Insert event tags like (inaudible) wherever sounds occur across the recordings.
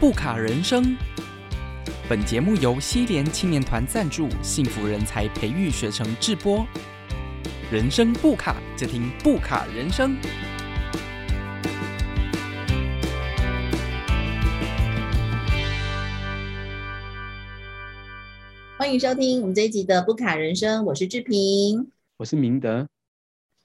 布卡人生。本节目由西联青年团赞助，幸福人才培育学程制播。人生不卡，就听不卡人生。欢迎收听我们这一集的不卡人生，我是志平。我是明德。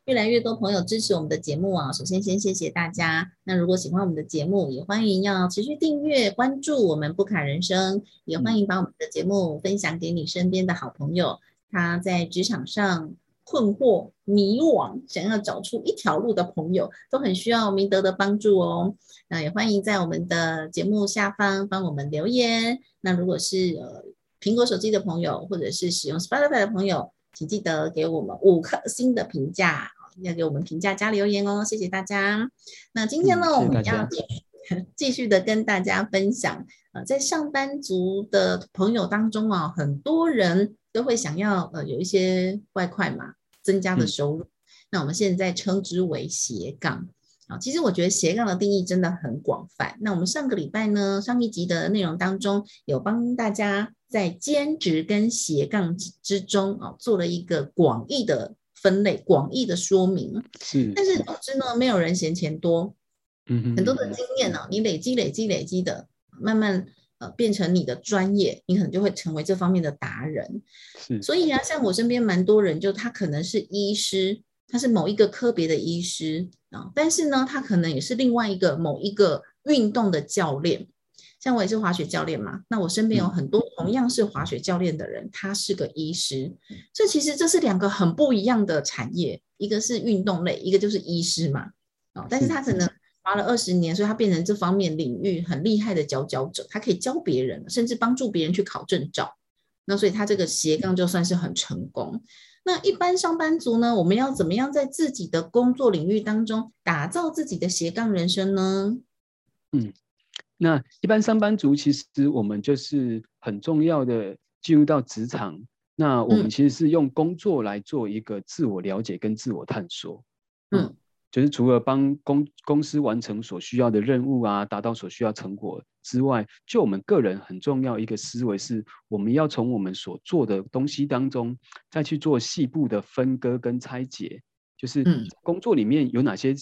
越来越多朋友支持我们的节目啊，首先先谢谢大家。那如果喜欢我们的节目，也欢迎要持续订阅关注我们不卡人生，也欢迎把我们的节目分享给你身边的好朋友。他在职场上困惑、迷惘，想要找出一条路的朋友，都很需要明德的帮助哦。那也欢迎在我们的节目下方帮我们留言。那如果是呃苹果手机的朋友，或者是使用 Spotify 的朋友，请记得给我们五颗星的评价。要给我们评价加留言哦，谢谢大家。那今天呢，我们要 (laughs) 继续的跟大家分享，呃，在上班族的朋友当中啊，很多人都会想要呃有一些外快嘛，增加的收入。那我们现在称之为斜杠啊。其实我觉得斜杠的定义真的很广泛。那我们上个礼拜呢，上一集的内容当中有帮大家在兼职跟斜杠之中啊，做了一个广义的。分类广义的说明是，但是总之呢，没有人嫌钱多，嗯很多的经验呢，你累积累积累积的，慢慢呃变成你的专业，你可能就会成为这方面的达人。是，所以啊，像我身边蛮多人，就他可能是医师，他是某一个科别的医师啊，但是呢，他可能也是另外一个某一个运动的教练。像我也是滑雪教练嘛，那我身边有很多同样是滑雪教练的人，他是个医师，这其实这是两个很不一样的产业，一个是运动类，一个就是医师嘛，哦，但是他可能滑了二十年，所以他变成这方面领域很厉害的佼佼者，他可以教别人，甚至帮助别人去考证照，那所以他这个斜杠就算是很成功。那一般上班族呢，我们要怎么样在自己的工作领域当中打造自己的斜杠人生呢？嗯。那一般上班族其实我们就是很重要的进入到职场，那我们其实是用工作来做一个自我了解跟自我探索，嗯，就是除了帮公公司完成所需要的任务啊，达到所需要成果之外，就我们个人很重要一个思维是，我们要从我们所做的东西当中再去做细部的分割跟拆解，就是工作里面有哪些。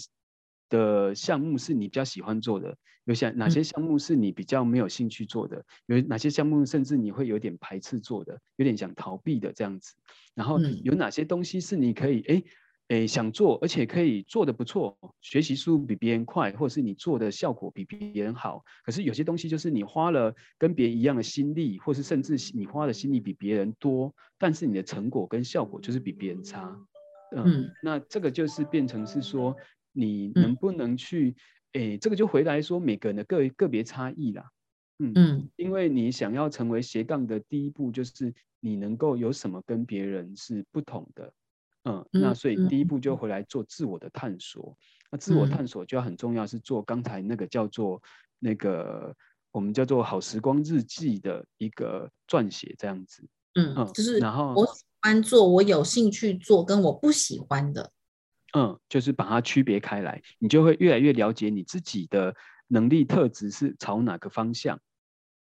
的项目是你比较喜欢做的，有些哪些项目是你比较没有兴趣做的，有哪些项目甚至你会有点排斥做的，有点想逃避的这样子。然后有哪些东西是你可以哎哎想做，而且可以做的不错，学习速度比别人快，或者是你做的效果比别人好。可是有些东西就是你花了跟别人一样的心力，或是甚至你花的心力比别人多，但是你的成果跟效果就是比别人差。嗯，那这个就是变成是说。你能不能去？哎，这个就回来说每个人的个个别差异啦。嗯嗯，因为你想要成为斜杠的第一步，就是你能够有什么跟别人是不同的。嗯，那所以第一步就回来做自我的探索。那自我探索就要很重要，是做刚才那个叫做那个我们叫做好时光日记的一个撰写这样子。嗯嗯，就是然后我喜欢做，我有兴趣做，跟我不喜欢的。嗯，就是把它区别开来，你就会越来越了解你自己的能力特质是朝哪个方向。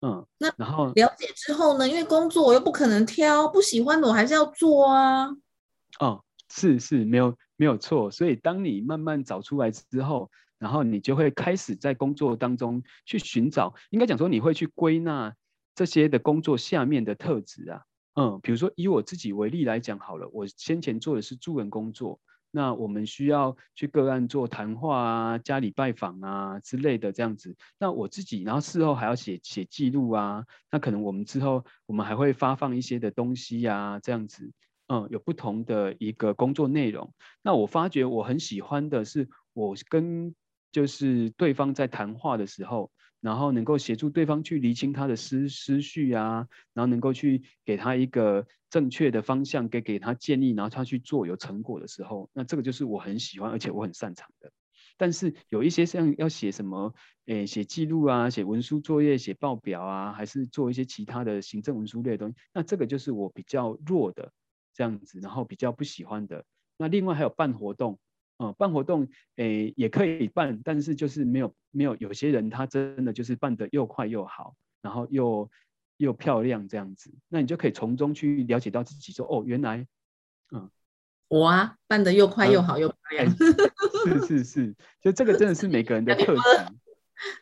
嗯，那然后了解之后呢？因为工作我又不可能挑，不喜欢的我还是要做啊。哦，是是，没有没有错。所以当你慢慢找出来之后，然后你就会开始在工作当中去寻找，应该讲说你会去归纳这些的工作下面的特质啊。嗯，比如说以我自己为例来讲好了，我先前做的是助人工作。那我们需要去个案做谈话啊，家里拜访啊之类的这样子。那我自己，然后事后还要写写记录啊。那可能我们之后我们还会发放一些的东西呀，这样子。嗯，有不同的一个工作内容。那我发觉我很喜欢的是，我跟就是对方在谈话的时候。然后能够协助对方去厘清他的思思绪啊，然后能够去给他一个正确的方向，给给他建议，然后他去做有成果的时候，那这个就是我很喜欢而且我很擅长的。但是有一些像要写什么，诶，写记录啊，写文书作业，写报表啊，还是做一些其他的行政文书类的东西，那这个就是我比较弱的这样子，然后比较不喜欢的。那另外还有办活动。哦，办活动诶也可以办，但是就是没有没有有些人他真的就是办得又快又好，然后又又漂亮这样子，那你就可以从中去了解到自己说哦，原来嗯，我啊办得又快又好又漂亮，是是是，就这个真的是每个人的特质，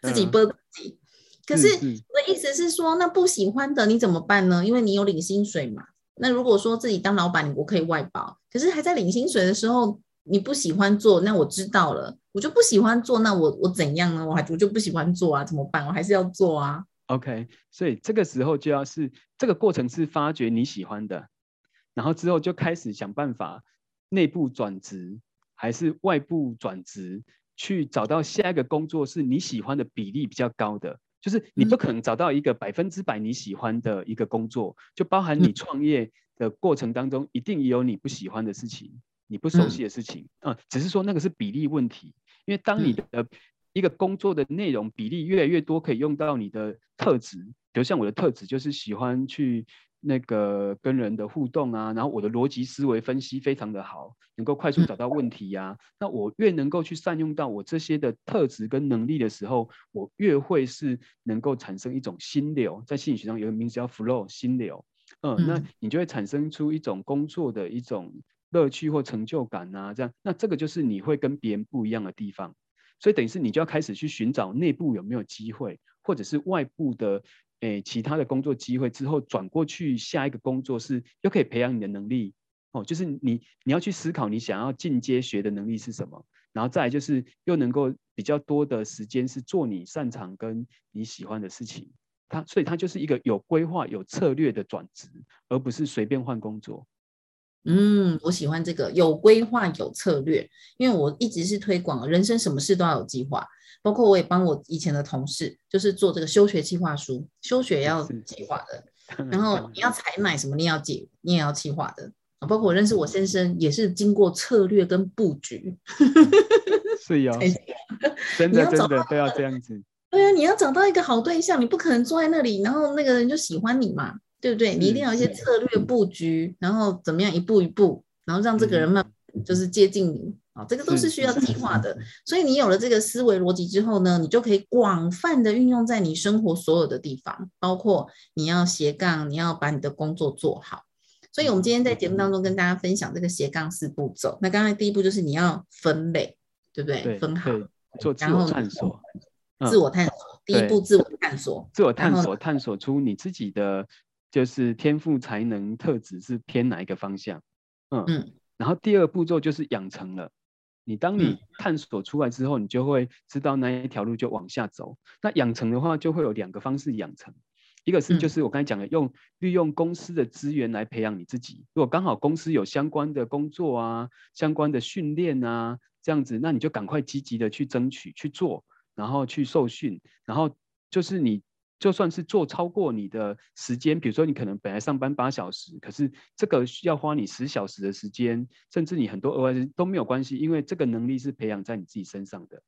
自己播自己。可是我的意思是说，那不喜欢的你怎么办呢？因为你有领薪水嘛。那如果说自己当老板，我可以外包，可是还在领薪水的时候，你不喜欢做，那我知道了，我就不喜欢做，那我我怎样呢？我还我就不喜欢做啊，怎么办？我还是要做啊。OK，所以这个时候就要是这个过程是发掘你喜欢的，然后之后就开始想办法内部转职还是外部转职，去找到下一个工作是你喜欢的比例比较高的。就是你不可能找到一个百分之百你喜欢的一个工作，就包含你创业的过程当中，一定也有你不喜欢的事情，你不熟悉的事情嗯。只是说那个是比例问题，因为当你的一个工作的内容比例越来越多，可以用到你的特质，比如像我的特质就是喜欢去。那个跟人的互动啊，然后我的逻辑思维分析非常的好，能够快速找到问题呀。那我越能够去善用到我这些的特质跟能力的时候，我越会是能够产生一种心流。在心理学上有个名字叫 flow 心流，嗯，那你就会产生出一种工作的一种乐趣或成就感啊，这样，那这个就是你会跟别人不一样的地方。所以等于是你就要开始去寻找内部有没有机会，或者是外部的。诶，其他的工作机会之后转过去下一个工作是又可以培养你的能力哦，就是你你要去思考你想要进阶学的能力是什么，然后再来就是又能够比较多的时间是做你擅长跟你喜欢的事情，它所以它就是一个有规划有策略的转职，而不是随便换工作。嗯，我喜欢这个有规划有策略，因为我一直是推广人生什么事都要有计划。包括我也帮我以前的同事，就是做这个休学计划书，休学要计划的。然后你要采买什么，你要计，你也要计划的。包括我认识我先生，也是经过策略跟布局。(laughs) 是呀，真的真的都要这样子。对啊，你要找到一个好对象，你不可能坐在那里，然后那个人就喜欢你嘛，对不对？你一定要一些策略布局，然后怎么样一步一步，然后让这个人慢就是接近你啊。这个都是需要计划的，所以你有了这个思维逻辑之后呢，你就可以广泛的运用在你生活所有的地方，包括你要斜杠，你要把你的工作做好。所以，我们今天在节目当中跟大家分享这个斜杠四步骤。那刚才第一步就是你要分类，对不对？分好，做自我探索。自我探索，第一步自我探索，自我探索，探索出你自己的就是天赋、才能、特质是偏哪一个方向。嗯嗯。然后第二步骤就是养成了。你当你探索出来之后，你就会知道那一条路就往下走。那养成的话，就会有两个方式养成，一个是就是我刚才讲的，用利用公司的资源来培养你自己。如果刚好公司有相关的工作啊、相关的训练啊这样子，那你就赶快积极的去争取去做，然后去受训，然后就是你。就算是做超过你的时间，比如说你可能本来上班八小时，可是这个需要花你十小时的时间，甚至你很多额外都没有关系，因为这个能力是培养在你自己身上的。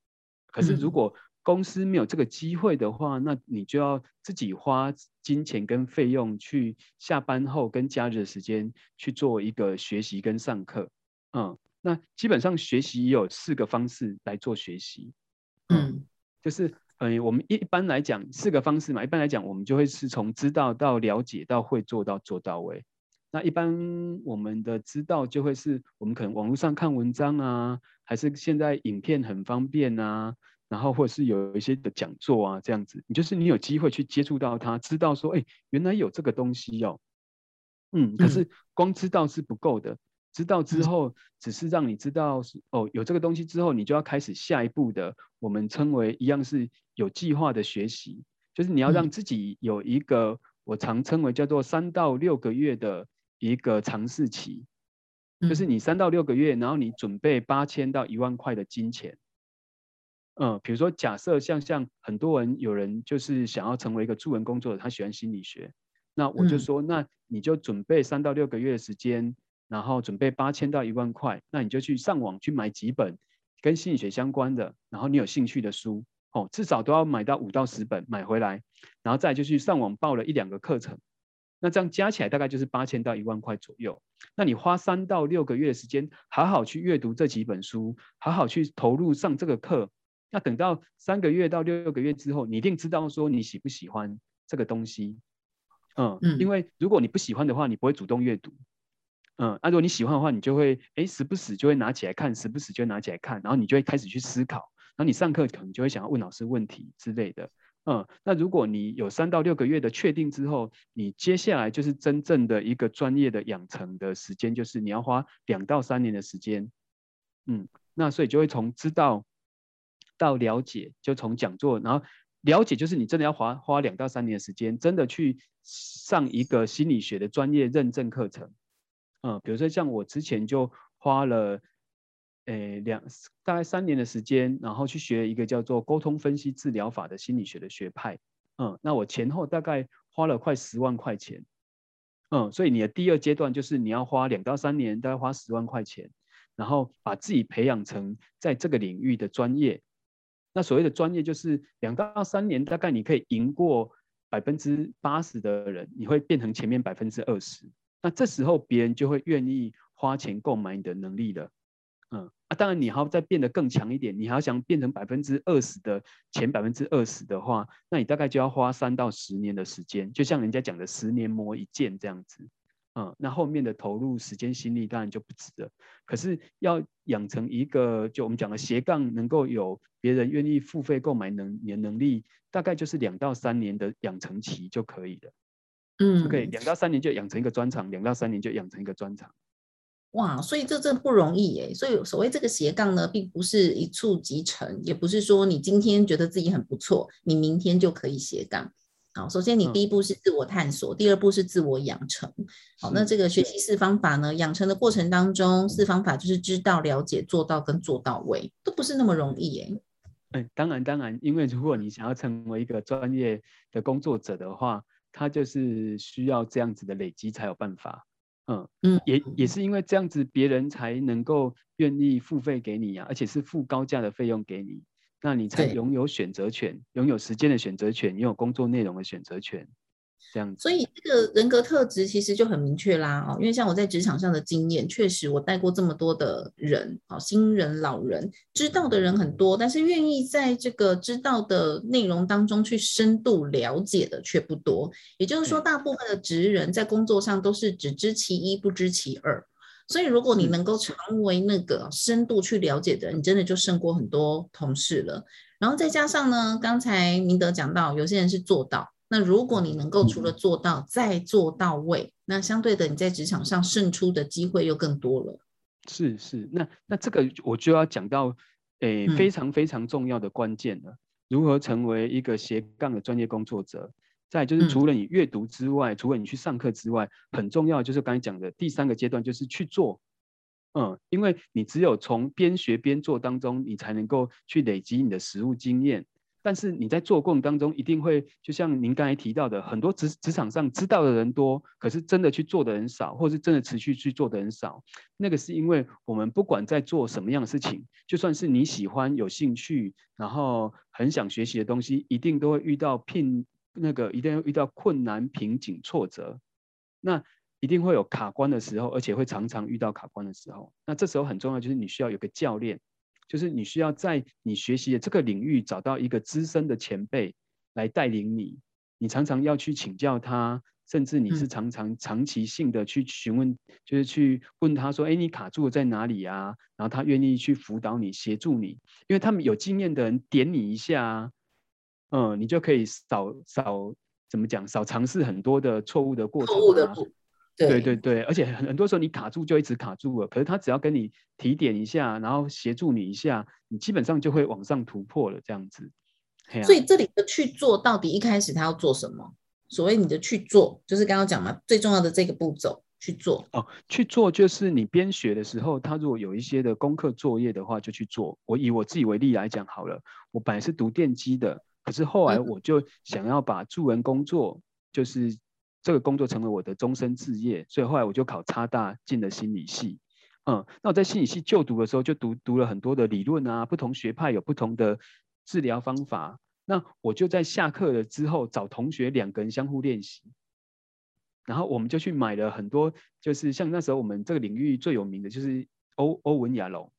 可是如果公司没有这个机会的话，那你就要自己花金钱跟费用去下班后跟假日的时间去做一个学习跟上课。嗯，那基本上学习也有四个方式来做学习。嗯，就是。嗯，我们一般来讲四个方式嘛，一般来讲我们就会是从知道到了解到会做到做到位。那一般我们的知道就会是我们可能网络上看文章啊，还是现在影片很方便啊，然后或者是有一些的讲座啊这样子，你就是你有机会去接触到它，知道说，哎，原来有这个东西哦。嗯，可是光知道是不够的。知道之后，只是让你知道是哦，有这个东西之后，你就要开始下一步的，我们称为一样是有计划的学习，就是你要让自己有一个我常称为叫做三到六个月的一个尝试期，就是你三到六个月，然后你准备八千到一万块的金钱，嗯，比如说假设像像很多人有人就是想要成为一个助人工作者，他喜欢心理学，那我就说，那你就准备三到六个月的时间。然后准备八千到一万块，那你就去上网去买几本跟心理学相关的，然后你有兴趣的书哦，至少都要买到五到十本买回来，然后再就去上网报了一两个课程，那这样加起来大概就是八千到一万块左右。那你花三到六个月的时间，好好去阅读这几本书，好好去投入上这个课。那等到三个月到六个月之后，你一定知道说你喜不喜欢这个东西。嗯嗯，因为如果你不喜欢的话，你不会主动阅读。嗯，那如果你喜欢的话，你就会哎时不时就会拿起来看，时不时就拿起来看，然后你就会开始去思考，然后你上课可能就会想要问老师问题之类的。嗯，那如果你有三到六个月的确定之后，你接下来就是真正的一个专业的养成的时间，就是你要花两到三年的时间。嗯，那所以就会从知道到了解，就从讲座，然后了解就是你真的要花花两到三年的时间，真的去上一个心理学的专业认证课程。嗯，比如说像我之前就花了，诶两大概三年的时间，然后去学一个叫做沟通分析治疗法的心理学的学派。嗯，那我前后大概花了快十万块钱。嗯，所以你的第二阶段就是你要花两到三年，大概花十万块钱，然后把自己培养成在这个领域的专业。那所谓的专业就是两到三年，大概你可以赢过百分之八十的人，你会变成前面百分之二十。那这时候别人就会愿意花钱购买你的能力了，嗯啊，当然你还要再变得更强一点，你还要想变成百分之二十的前百分之二十的话，那你大概就要花三到十年的时间，就像人家讲的十年磨一剑这样子，嗯，那后面的投入时间心力当然就不值得。可是要养成一个就我们讲的斜杠，能够有别人愿意付费购买能年能力，大概就是两到三年的养成期就可以了。嗯可以两到三年就养成一个专长，两到三年就养成一个专长。哇，所以这真不容易耶。所以所谓这个斜杠呢，并不是一触即成，也不是说你今天觉得自己很不错，你明天就可以斜杠。好，首先你第一步是自我探索，第二步是自我养成。好，那这个学习四方法呢，养成的过程当中，四方法就是知道、了解、做到跟做到位，都不是那么容易耶。嗯，当然当然，因为如果你想要成为一个专业的工作者的话。他就是需要这样子的累积才有办法，嗯嗯，也也是因为这样子，别人才能够愿意付费给你呀，而且是付高价的费用给你，那你才拥有选择权，拥有时间的选择权，拥有工作内容的选择权。这样，所以这个人格特质其实就很明确啦哦，因为像我在职场上的经验，确实我带过这么多的人，哦，新人、老人，知道的人很多，但是愿意在这个知道的内容当中去深度了解的却不多。也就是说，大部分的职人在工作上都是只知其一，不知其二。所以，如果你能够成为那个深度去了解的人，你真的就胜过很多同事了。然后再加上呢，刚才明德讲到，有些人是做到。那如果你能够除了做到再做到位，那相对的你在职场上胜出的机会又更多了。是是，那那这个我就要讲到，诶非常非常重要的关键了，如何成为一个斜杠的专业工作者。再就是除了你阅读之外，除了你去上课之外，很重要就是刚才讲的第三个阶段就是去做。嗯，因为你只有从边学边做当中，你才能够去累积你的实务经验。但是你在做过程当中，一定会就像您刚才提到的，很多职职场上知道的人多，可是真的去做的人少，或是真的持续去做的人少。那个是因为我们不管在做什么样的事情，就算是你喜欢、有兴趣，然后很想学习的东西，一定都会遇到聘那个一定会遇到困难、瓶颈、挫折，那一定会有卡关的时候，而且会常常遇到卡关的时候。那这时候很重要，就是你需要有个教练。就是你需要在你学习的这个领域找到一个资深的前辈来带领你，你常常要去请教他，甚至你是常常长期性的去询问，就是去问他说：“哎，你卡住了在哪里啊？”然后他愿意去辅导你、协助你，因为他们有经验的人点你一下，嗯，你就可以少少怎么讲，少尝试很多的错误的过程。对对对，而且很很多时候你卡住就一直卡住了，可是他只要跟你提点一下，然后协助你一下，你基本上就会往上突破了这样子。所以这里的去做到底一开始他要做什么？所谓你的去做，就是刚刚讲嘛，最重要的这个步骤去做。哦，去做就是你边学的时候，他如果有一些的功课作业的话，就去做。我以我自己为例来讲好了，我本来是读电机的，可是后来我就想要把助人工作就是。这个工作成为我的终身志业，所以后来我就考差大进了心理系。嗯，那我在心理系就读的时候，就读读了很多的理论啊，不同学派有不同的治疗方法。那我就在下课了之后找同学两个人相互练习。然后我们就去买了很多，就是像那时候我们这个领域最有名的就是欧欧文亚龙，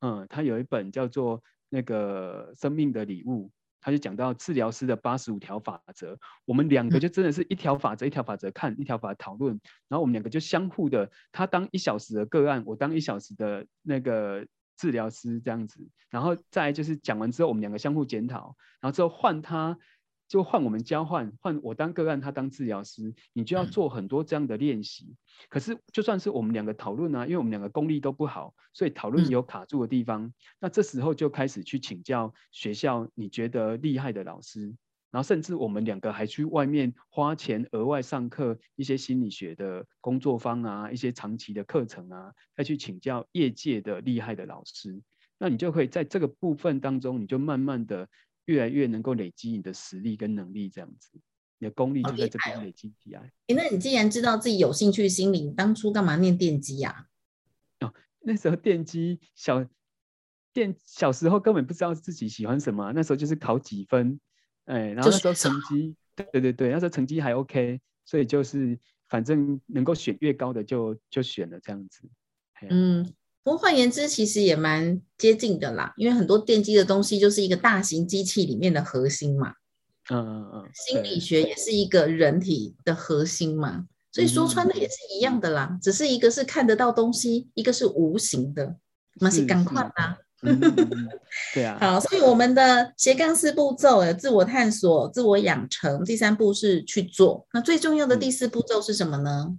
嗯，他有一本叫做那个生命的礼物，他就讲到治疗师的八十五条法则，我们两个就真的是一条法则一条法则看，一条法则讨论，然后我们两个就相互的，他当一小时的个案，我当一小时的那个治疗师这样子，然后再就是讲完之后，我们两个相互检讨，然后之后换他。就换我们交换，换我当个案，他当治疗师，你就要做很多这样的练习。可是就算是我们两个讨论啊，因为我们两个功力都不好，所以讨论有卡住的地方。那这时候就开始去请教学校你觉得厉害的老师，然后甚至我们两个还去外面花钱额外上课一些心理学的工作坊啊，一些长期的课程啊，再去请教业界的厉害的老师。那你就可以在这个部分当中，你就慢慢的。越来越能够累积你的实力跟能力，这样子，你的功力就在这边累积起来。哎，那你既然知道自己有兴趣心理，当初干嘛念电机呀？哦，那时候电机小电小时候根本不知道自己喜欢什么，那时候就是考几分，哎，然后那时候成绩，对对对，那时候成绩还 OK，所以就是反正能够选越高的就就选了这样子。嗯。不过换言之，其实也蛮接近的啦，因为很多电机的东西就是一个大型机器里面的核心嘛。嗯嗯嗯。心理学也是一个人体的核心嘛，所以说穿的也是一样的啦，只是一个是看得到东西，一个是无形的，那是赶快啦。对啊。(laughs) 好，所以我们的斜杠四步骤有自我探索、自我养成，第三步是去做。那最重要的第四步骤是什么呢？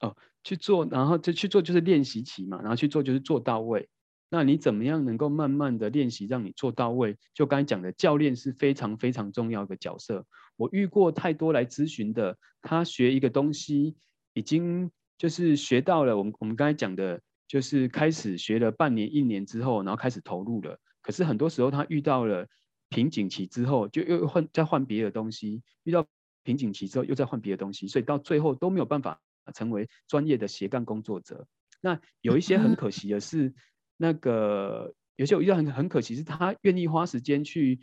哦。去做，然后就去做，就是练习期嘛。然后去做，就是做到位。那你怎么样能够慢慢的练习，让你做到位？就刚才讲的，教练是非常非常重要的角色。我遇过太多来咨询的，他学一个东西，已经就是学到了。我们我们刚才讲的，就是开始学了半年、一年之后，然后开始投入了。可是很多时候他遇到了瓶颈期之后，就又换再换别的东西。遇到瓶颈期之后，又再换别的东西，所以到最后都没有办法。成为专业的斜杠工作者，那有一些很可惜的是，那个有些我遇到很很可惜是，他愿意花时间去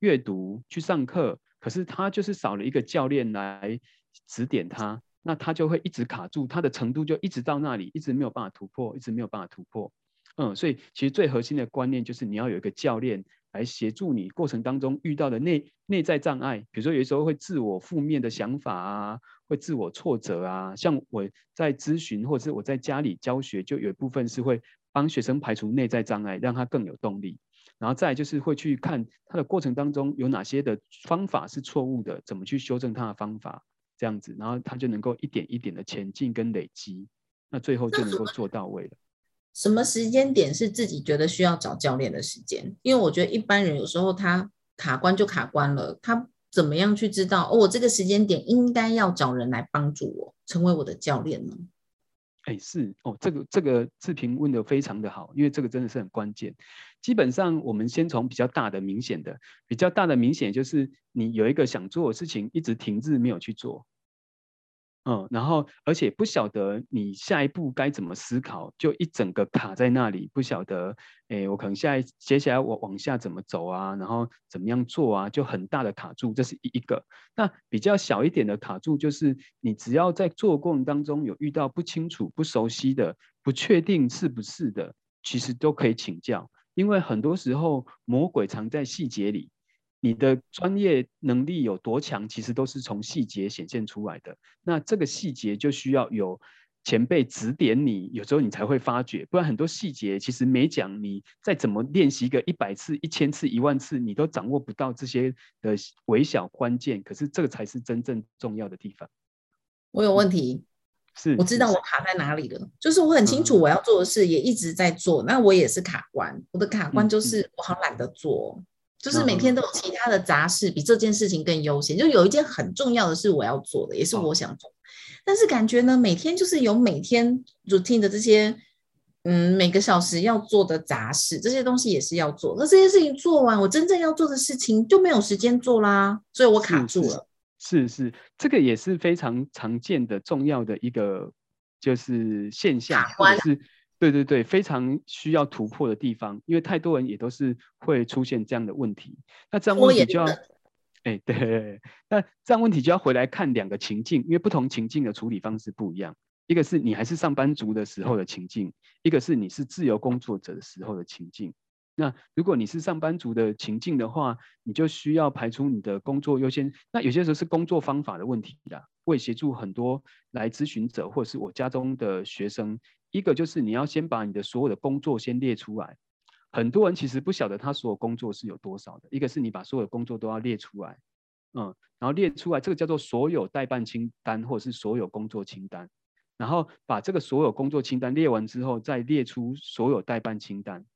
阅读、去上课，可是他就是少了一个教练来指点他，那他就会一直卡住，他的程度就一直到那里，一直没有办法突破，一直没有办法突破。嗯，所以其实最核心的观念就是你要有一个教练来协助你过程当中遇到的内内在障碍，比如说有时候会自我负面的想法啊。会自我挫折啊，像我在咨询或者是我在家里教学，就有一部分是会帮学生排除内在障碍，让他更有动力。然后再就是会去看他的过程当中有哪些的方法是错误的，怎么去修正他的方法，这样子，然后他就能够一点一点的前进跟累积，那最后就能够做到位了。什么时间点是自己觉得需要找教练的时间？因为我觉得一般人有时候他卡关就卡关了，他。怎么样去知道哦？我这个时间点应该要找人来帮助我，成为我的教练呢？哎，是哦，这个这个视频问的非常的好，因为这个真的是很关键。基本上，我们先从比较大的、明显的，比较大的明显就是你有一个想做的事情，一直停滞没有去做。嗯，然后而且不晓得你下一步该怎么思考，就一整个卡在那里，不晓得，哎，我可能下一接下来我往下怎么走啊，然后怎么样做啊，就很大的卡住，这是一一个。那比较小一点的卡住，就是你只要在做过程当中有遇到不清楚、不熟悉的、不确定是不是的，其实都可以请教，因为很多时候魔鬼藏在细节里。你的专业能力有多强，其实都是从细节显现出来的。那这个细节就需要有前辈指点你，有时候你才会发觉。不然很多细节其实没讲，你再怎么练习个一百次、一千次、一万次，你都掌握不到这些的微小关键。可是这个才是真正重要的地方。我有问题，是我知道我卡在哪里了，就是我很清楚我要做的事，也一直在做，那我也是卡关。我的卡关就是我好懒得做。就是每天都有其他的杂事，比这件事情更优先。就有一件很重要的事我要做的，也是我想做，但是感觉呢，每天就是有每天 routine 的这些，嗯，每个小时要做的杂事，这些东西也是要做。那这些事情做完，我真正要做的事情就没有时间做啦，所以我卡住了。是是，这个也是非常常见的重要的一个就是现象，或者是。对对对，非常需要突破的地方，因为太多人也都是会出现这样的问题。那这样问题就要，哎，对，那这样问题就要回来看两个情境，因为不同情境的处理方式不一样。一个是你还是上班族的时候的情境，一个是你是自由工作者的时候的情境。那如果你是上班族的情境的话，你就需要排除你的工作优先。那有些时候是工作方法的问题啦。我也协助很多来咨询者，或者是我家中的学生。一个就是你要先把你的所有的工作先列出来。很多人其实不晓得他所有工作是有多少的。一个是你把所有的工作都要列出来，嗯，然后列出来，这个叫做所有代办清单，或者是所有工作清单。然后把这个所有工作清单列完之后，再列出所有代办清单。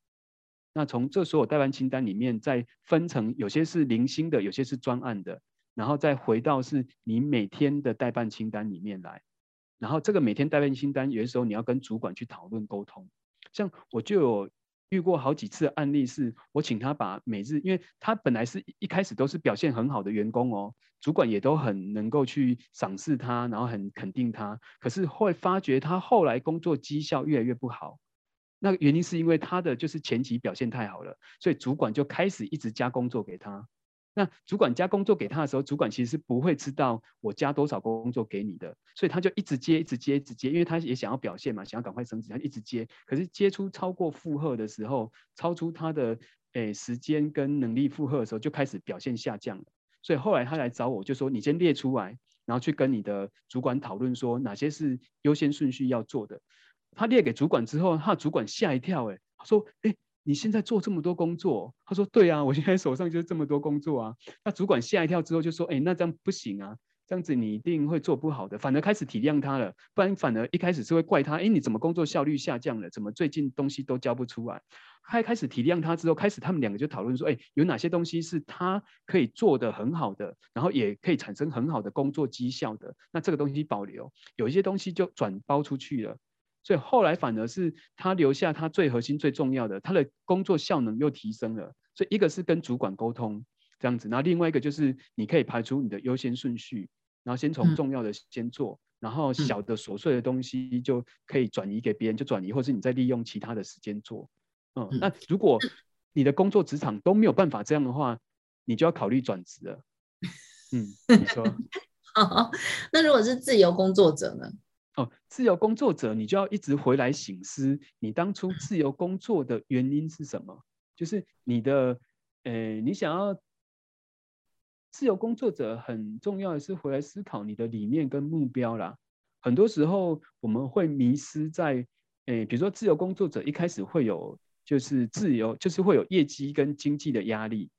那从这所有代办清单里面，再分成有些是零星的，有些是专案的，然后再回到是你每天的代办清单里面来。然后这个每天代办清单，有的时候你要跟主管去讨论沟通。像我就有遇过好几次案例，是我请他把每日，因为他本来是一开始都是表现很好的员工哦，主管也都很能够去赏识他，然后很肯定他。可是会发觉他后来工作绩效越来越不好。那原因是因为他的就是前期表现太好了，所以主管就开始一直加工作给他。那主管加工作给他的时候，主管其实是不会知道我加多少工作给你的，所以他就一直接，一直接，一直接，因为他也想要表现嘛，想要赶快升职，他一直接。可是接出超过负荷的时候，超出他的诶时间跟能力负荷的时候，就开始表现下降了。所以后来他来找我，就说你先列出来，然后去跟你的主管讨论说哪些是优先顺序要做的。他列给主管之后，他主管吓一跳，哎，他说：“哎，你现在做这么多工作？”他说：“对啊，我现在手上就是这么多工作啊。”那主管吓一跳之后就说：“哎，那这样不行啊，这样子你一定会做不好的。”反而开始体谅他了，不然反而一开始是会怪他：“哎，你怎么工作效率下降了？怎么最近东西都交不出来？”他开始体谅他之后，开始他们两个就讨论说：“哎，有哪些东西是他可以做的很好的，然后也可以产生很好的工作绩效的？那这个东西保留，有一些东西就转包出去了。”所以后来反而是他留下他最核心、最重要的，他的工作效能又提升了。所以一个是跟主管沟通这样子，然后另外一个就是你可以排出你的优先顺序，然后先从重要的先做，然后小的琐碎的东西就可以转移给别人，就转移，或是你再利用其他的时间做。嗯，那如果你的工作职场都没有办法这样的话，你就要考虑转职了。嗯，你说。(laughs) 好，那如果是自由工作者呢？哦，自由工作者，你就要一直回来醒思，你当初自由工作的原因是什么？就是你的，呃，你想要自由工作者很重要的是回来思考你的理念跟目标啦。很多时候我们会迷失在，呃，比如说自由工作者一开始会有就是自由，就是会有业绩跟经济的压力。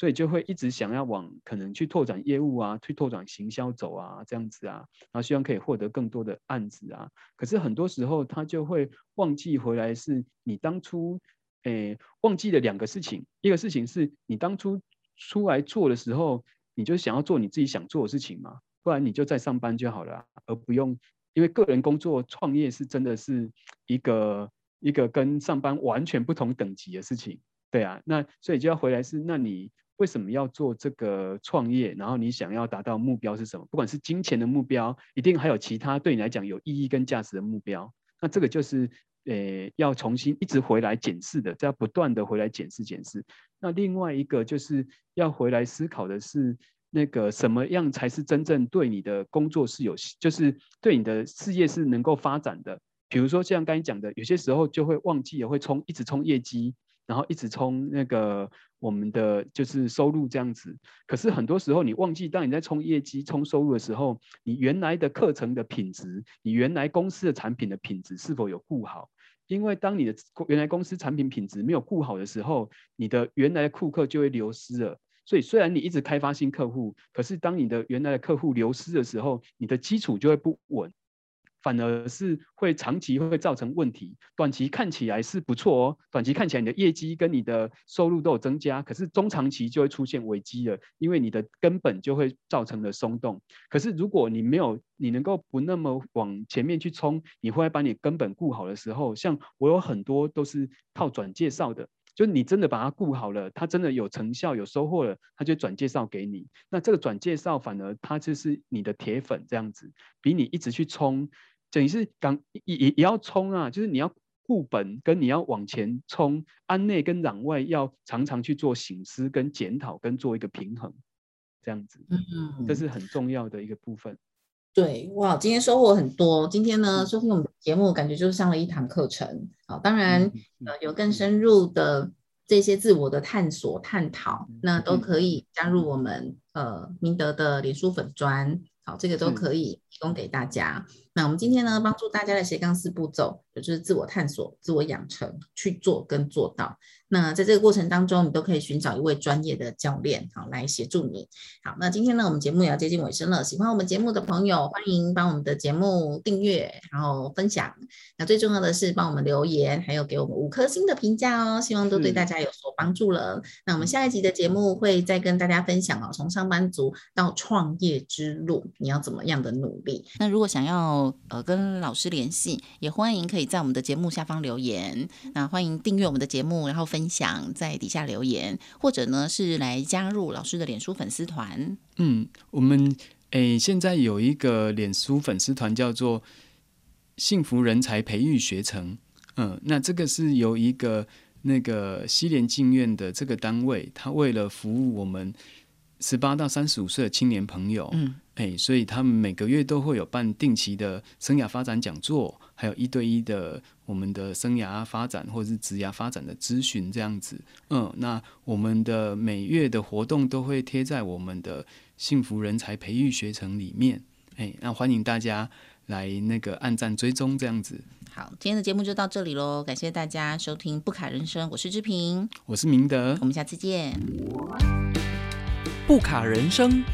所以就会一直想要往可能去拓展业务啊，去拓展行销走啊，这样子啊，然后希望可以获得更多的案子啊。可是很多时候他就会忘记回来，是你当初诶忘记了两个事情，一个事情是你当初出来做的时候，你就想要做你自己想做的事情嘛，不然你就在上班就好了，而不用因为个人工作创业是真的是一个一个跟上班完全不同等级的事情。对啊，那所以就要回来是，那你为什么要做这个创业？然后你想要达到目标是什么？不管是金钱的目标，一定还有其他对你来讲有意义跟价值的目标。那这个就是呃要重新一直回来检视的，要不断的回来检视检视。那另外一个就是要回来思考的是，那个什么样才是真正对你的工作是有，就是对你的事业是能够发展的。比如说像刚才讲的，有些时候就会忘记也会冲一直冲业绩。然后一直冲那个我们的就是收入这样子，可是很多时候你忘记，当你在冲业绩、冲收入的时候，你原来的课程的品质，你原来公司的产品的品质是否有顾好？因为当你的原来公司产品品质没有顾好的时候，你的原来的顾客就会流失了。所以虽然你一直开发新客户，可是当你的原来的客户流失的时候，你的基础就会不稳。反而是会长期会造成问题，短期看起来是不错哦，短期看起来你的业绩跟你的收入都有增加，可是中长期就会出现危机了，因为你的根本就会造成了松动。可是如果你没有，你能够不那么往前面去冲，你会把你根本顾好的时候，像我有很多都是靠转介绍的。就你真的把它顾好了，他真的有成效、有收获了，他就转介绍给你。那这个转介绍反而他就是你的铁粉这样子，比你一直去冲，等于是刚也也也要冲啊，就是你要固本，跟你要往前冲，安内跟攘外要常常去做醒思跟检讨，跟做一个平衡。这样子，嗯，这是很重要的一个部分。对，哇，今天收获很多。今天呢，收听我们的节目，感觉就是上了一堂课程。好，当然，呃，有更深入的这些自我的探索、探讨，那都可以加入我们呃明德的脸书粉砖。好，这个都可以提供给大家。那我们今天呢，帮助大家的斜杠四步骤，就是自我探索、自我养成，去做跟做到。那在这个过程当中，你都可以寻找一位专业的教练，好来协助你。好，那今天呢，我们节目也要接近尾声了。喜欢我们节目的朋友，欢迎帮我们的节目订阅，然后分享。那最重要的是帮我们留言，还有给我们五颗星的评价哦。希望都对大家有所帮助了。那我们下一集的节目会再跟大家分享哦，从上班族到创业之路，你要怎么样的努力？那如果想要呃跟老师联系，也欢迎可以在我们的节目下方留言。那欢迎订阅我们的节目，然后分。分享在底下留言，或者呢是来加入老师的脸书粉丝团。嗯，我们诶现在有一个脸书粉丝团叫做“幸福人才培育学程”。嗯，那这个是由一个那个西联进院的这个单位，他为了服务我们十八到三十五岁的青年朋友，嗯，哎，所以他们每个月都会有办定期的生涯发展讲座。还有一对一的我们的生涯发展或者是职涯发展的咨询这样子，嗯，那我们的每月的活动都会贴在我们的幸福人才培育学程里面，哎，那欢迎大家来那个按赞追踪这样子。好，今天的节目就到这里喽，感谢大家收听不卡人生，我是志平，我是明德，我们下次见。不卡人生。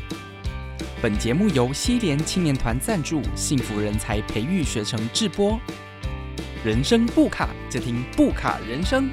本节目由西联青年团赞助，幸福人才培育学程制播。人生不卡，就听不卡人生。